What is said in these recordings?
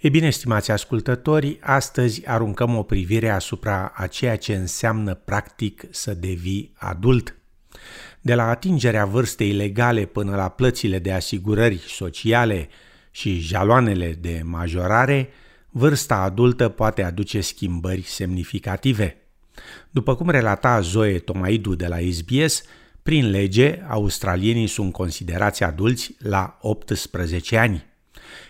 E bine, estimați ascultători, astăzi aruncăm o privire asupra a ceea ce înseamnă practic să devii adult. De la atingerea vârstei legale până la plățile de asigurări sociale și jaloanele de majorare, vârsta adultă poate aduce schimbări semnificative. După cum relata Zoe Tomaidu de la SBS, prin lege, australienii sunt considerați adulți la 18 ani.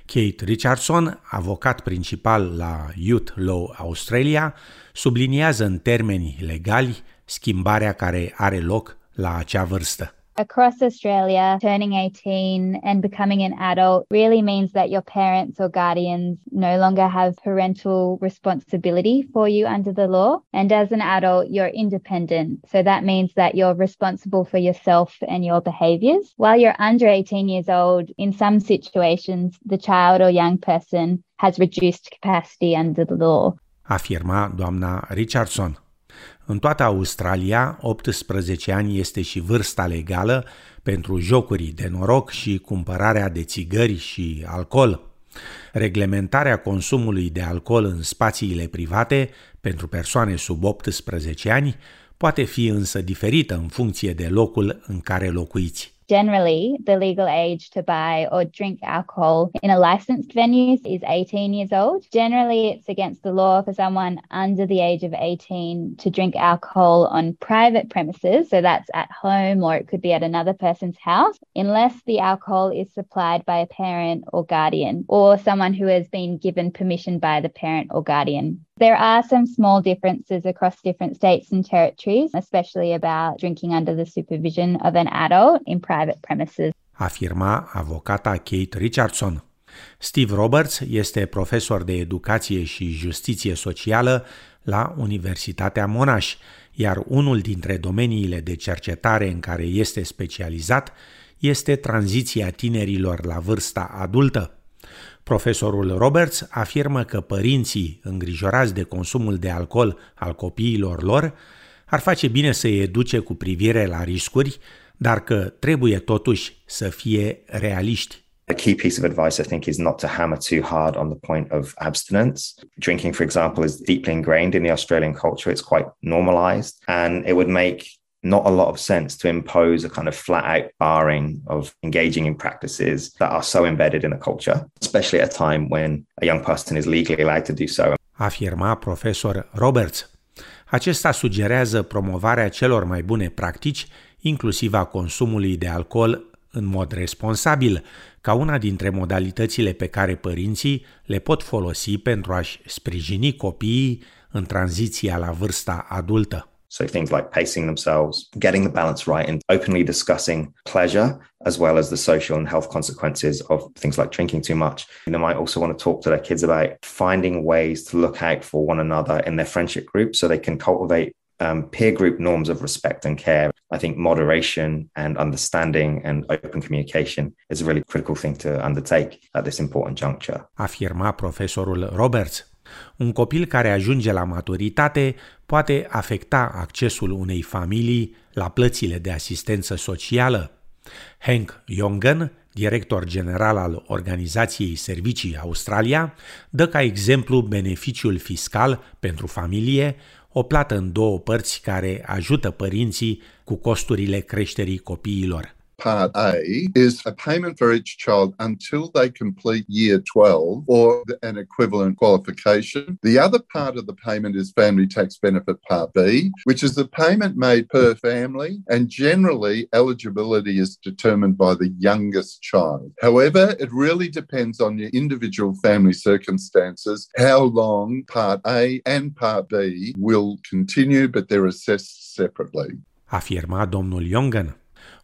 Kate Richardson, avocat principal la Youth Law Australia, subliniază în termeni legali schimbarea care are loc la acea vârstă. Across Australia, turning 18 and becoming an adult really means that your parents or guardians no longer have parental responsibility for you under the law. And as an adult, you're independent. So that means that you're responsible for yourself and your behaviors. While you're under 18 years old, in some situations, the child or young person has reduced capacity under the law. Afirma doamna Richardson. În toată Australia, 18 ani este și vârsta legală pentru jocuri de noroc și cumpărarea de țigări și alcool. Reglementarea consumului de alcool în spațiile private pentru persoane sub 18 ani poate fi însă diferită în funcție de locul în care locuiți. Generally, the legal age to buy or drink alcohol in a licensed venue is 18 years old. Generally, it's against the law for someone under the age of 18 to drink alcohol on private premises. So that's at home or it could be at another person's house, unless the alcohol is supplied by a parent or guardian or someone who has been given permission by the parent or guardian. There are some small differences across different states and territories, especially about drinking under the supervision of an adult in private premises. Afirma avocata Kate Richardson. Steve Roberts este profesor de educație și justiție socială la Universitatea Monash, iar unul dintre domeniile de cercetare în care este specializat este tranziția tinerilor la vârsta adultă. Profesorul Roberts afirmă că părinții îngrijorați de consumul de alcool al copiilor lor ar face bine să îi educe cu privire la riscuri, dar că trebuie totuși să fie realiști. A key piece of advice, I think, is not to hammer too hard on the point of abstinence. Drinking, for example, is deeply ingrained in the Australian culture. It's quite normalized, and it would make not a lot of sense to impose a kind of flat out barring of engaging in practices that are so embedded in a culture, especially at a time when a young person is legally allowed to do so. Afirma profesor Roberts. Acesta sugerează promovarea celor mai bune practici, inclusiv a consumului de alcool în mod responsabil, ca una dintre modalitățile pe care părinții le pot folosi pentru a-și sprijini copiii în tranziția la vârsta adultă. So things like pacing themselves, getting the balance right, and openly discussing pleasure as well as the social and health consequences of things like drinking too much. They might also want to talk to their kids about finding ways to look out for one another in their friendship group so they can cultivate um, peer group norms of respect and care. I think moderation and understanding and open communication is a really critical thing to undertake at this important juncture. Afirma profesorul Roberts. Un copil care ajunge la maturitate poate afecta accesul unei familii la plățile de asistență socială. Hank Jongen, director general al Organizației Servicii Australia, dă ca exemplu beneficiul fiscal pentru familie, o plată în două părți care ajută părinții cu costurile creșterii copiilor. Part A is a payment for each child until they complete year 12 or an equivalent qualification. The other part of the payment is Family Tax Benefit Part B, which is the payment made per family, and generally eligibility is determined by the youngest child. However, it really depends on your individual family circumstances how long Part A and Part B will continue, but they're assessed separately. Afirma domnul Jongen.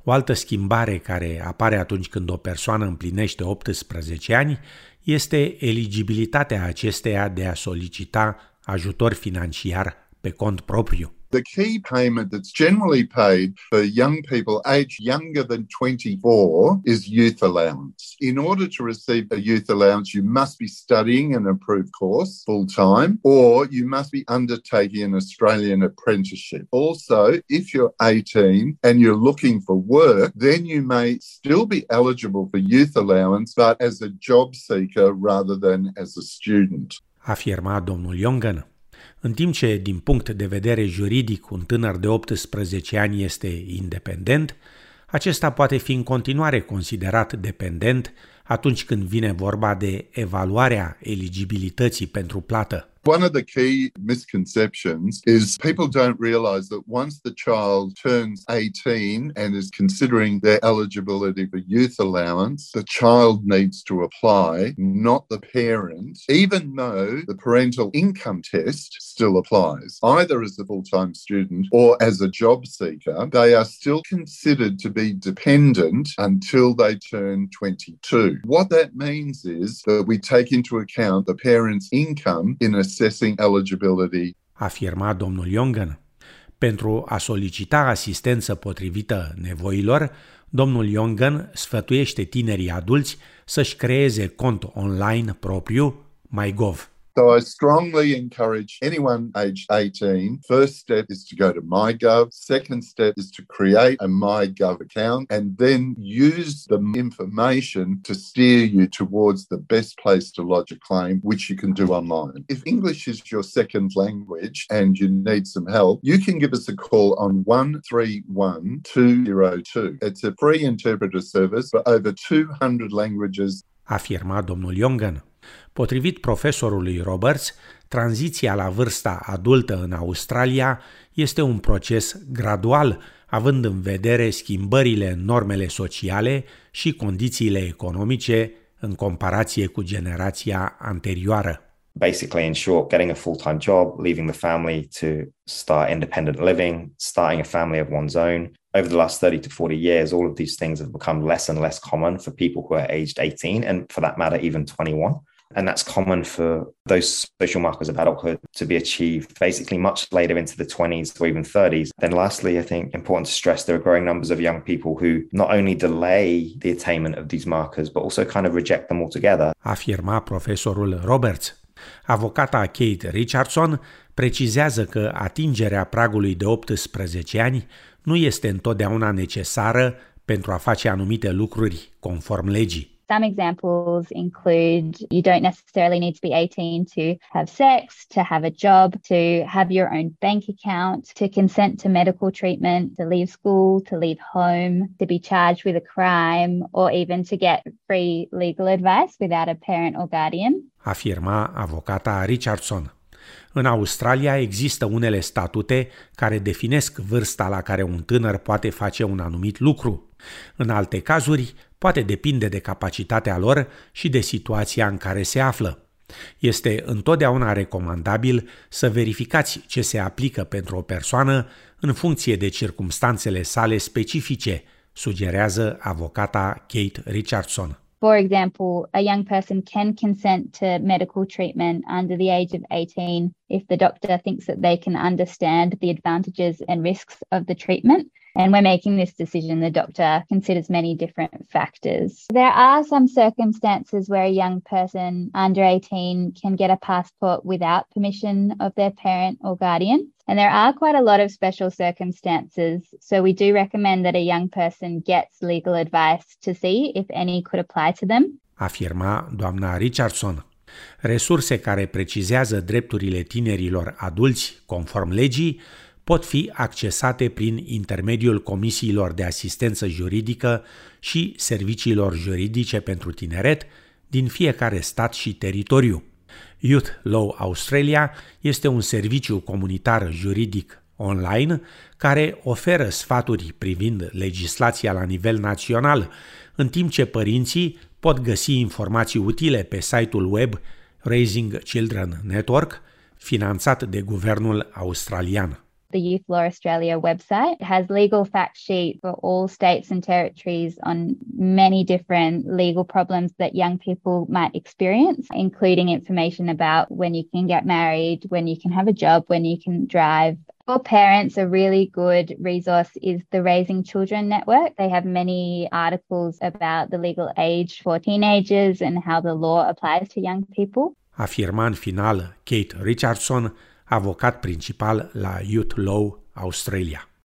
O altă schimbare care apare atunci când o persoană împlinește 18 ani este eligibilitatea acesteia de a solicita ajutor financiar pe cont propriu. The key payment that's generally paid for young people aged younger than 24 is youth allowance. In order to receive a youth allowance, you must be studying an approved course full time or you must be undertaking an Australian apprenticeship. Also, if you're 18 and you're looking for work, then you may still be eligible for youth allowance, but as a job seeker rather than as a student. Afirma domnul Jongan. În timp ce, din punct de vedere juridic, un tânăr de 18 ani este independent, acesta poate fi în continuare considerat dependent atunci când vine vorba de evaluarea eligibilității pentru plată. One of the key misconceptions is people don't realize that once the child turns 18 and is considering their eligibility for youth allowance, the child needs to apply, not the parent, even though the parental income test still applies. Either as a full time student or as a job seeker, they are still considered to be dependent until they turn 22. What that means is that we take into account the parent's income in a assessing eligibility. Afirma domnul Jongen. Pentru a solicita asistență potrivită nevoilor, domnul Jongen sfătuiește tinerii adulți să-și creeze cont online propriu MyGov. So I strongly encourage anyone aged 18. First step is to go to MyGov. Second step is to create a MyGov account and then use the information to steer you towards the best place to lodge a claim, which you can do online. If English is your second language and you need some help, you can give us a call on 131202. It's a free interpreter service for over 200 languages. Afirma domnul Jongan. Potrivit profesorului Roberts, tranziția la vârsta adultă în Australia este un proces gradual, având în vedere schimbările în normele sociale și condițiile economice în comparație cu generația anterioară. basically, in short, getting a full time job, leaving the family to start independent living, starting a family of one's own. Over the last 30 to 40 years, all of these things have become less and less common for people who are aged 18 and, for that matter, even 21. And that's common for those social markers of adulthood to be achieved basically much later into the 20s or even 30s. Then, lastly, I think important to stress there are growing numbers of young people who not only delay the attainment of these markers, but also kind of reject them altogether. Afirma profesorul Roberts. Avocata Kate Richardson precizează că atingerea pragului de 18 ani nu este întotdeauna necesară pentru a face anumite lucruri conform legii. Some examples include you don't necessarily need to be 18 to have sex, to have a job, to have your own bank account, to consent to medical treatment, to leave school, to leave home, to be charged with a crime, or even to get free legal advice without a parent or guardian. Afirma avocata Richardson. În Australia există unele statute care definesc vârsta la care un tânăr poate face un anumit lucru. În alte cazuri, poate depinde de capacitatea lor și de situația în care se află. Este întotdeauna recomandabil să verificați ce se aplică pentru o persoană în funcție de circumstanțele sale specifice, sugerează avocata Kate Richardson. For example, a young person can consent to medical treatment under the age of 18 if the doctor thinks that they can understand the advantages and risks of the treatment. And we're making this decision, the doctor considers many different factors. There are some circumstances where a young person under 18 can get a passport without permission of their parent or guardian. And there are quite a lot of special circumstances. So we do recommend that a young person gets legal advice to see if any could apply to them. Afirma doamna Richardson. Resurse care precizează drepturile tinerilor adulți conform legii pot fi accesate prin intermediul comisiilor de asistență juridică și serviciilor juridice pentru tineret din fiecare stat și teritoriu. Youth Law Australia este un serviciu comunitar juridic online care oferă sfaturi privind legislația la nivel național, în timp ce părinții pot găsi informații utile pe site-ul web Raising Children Network, finanțat de guvernul australian. The Youth Law Australia website has legal fact sheet for all states and territories on many different legal problems that young people might experience, including information about when you can get married, when you can have a job, when you can drive, For parents, a really good resource is the Raising Children Network. They have many articles about the legal age for teenagers and how the law applies to young people. Afirma în final Kate Richardson, avocat principal la Youth Law Australia.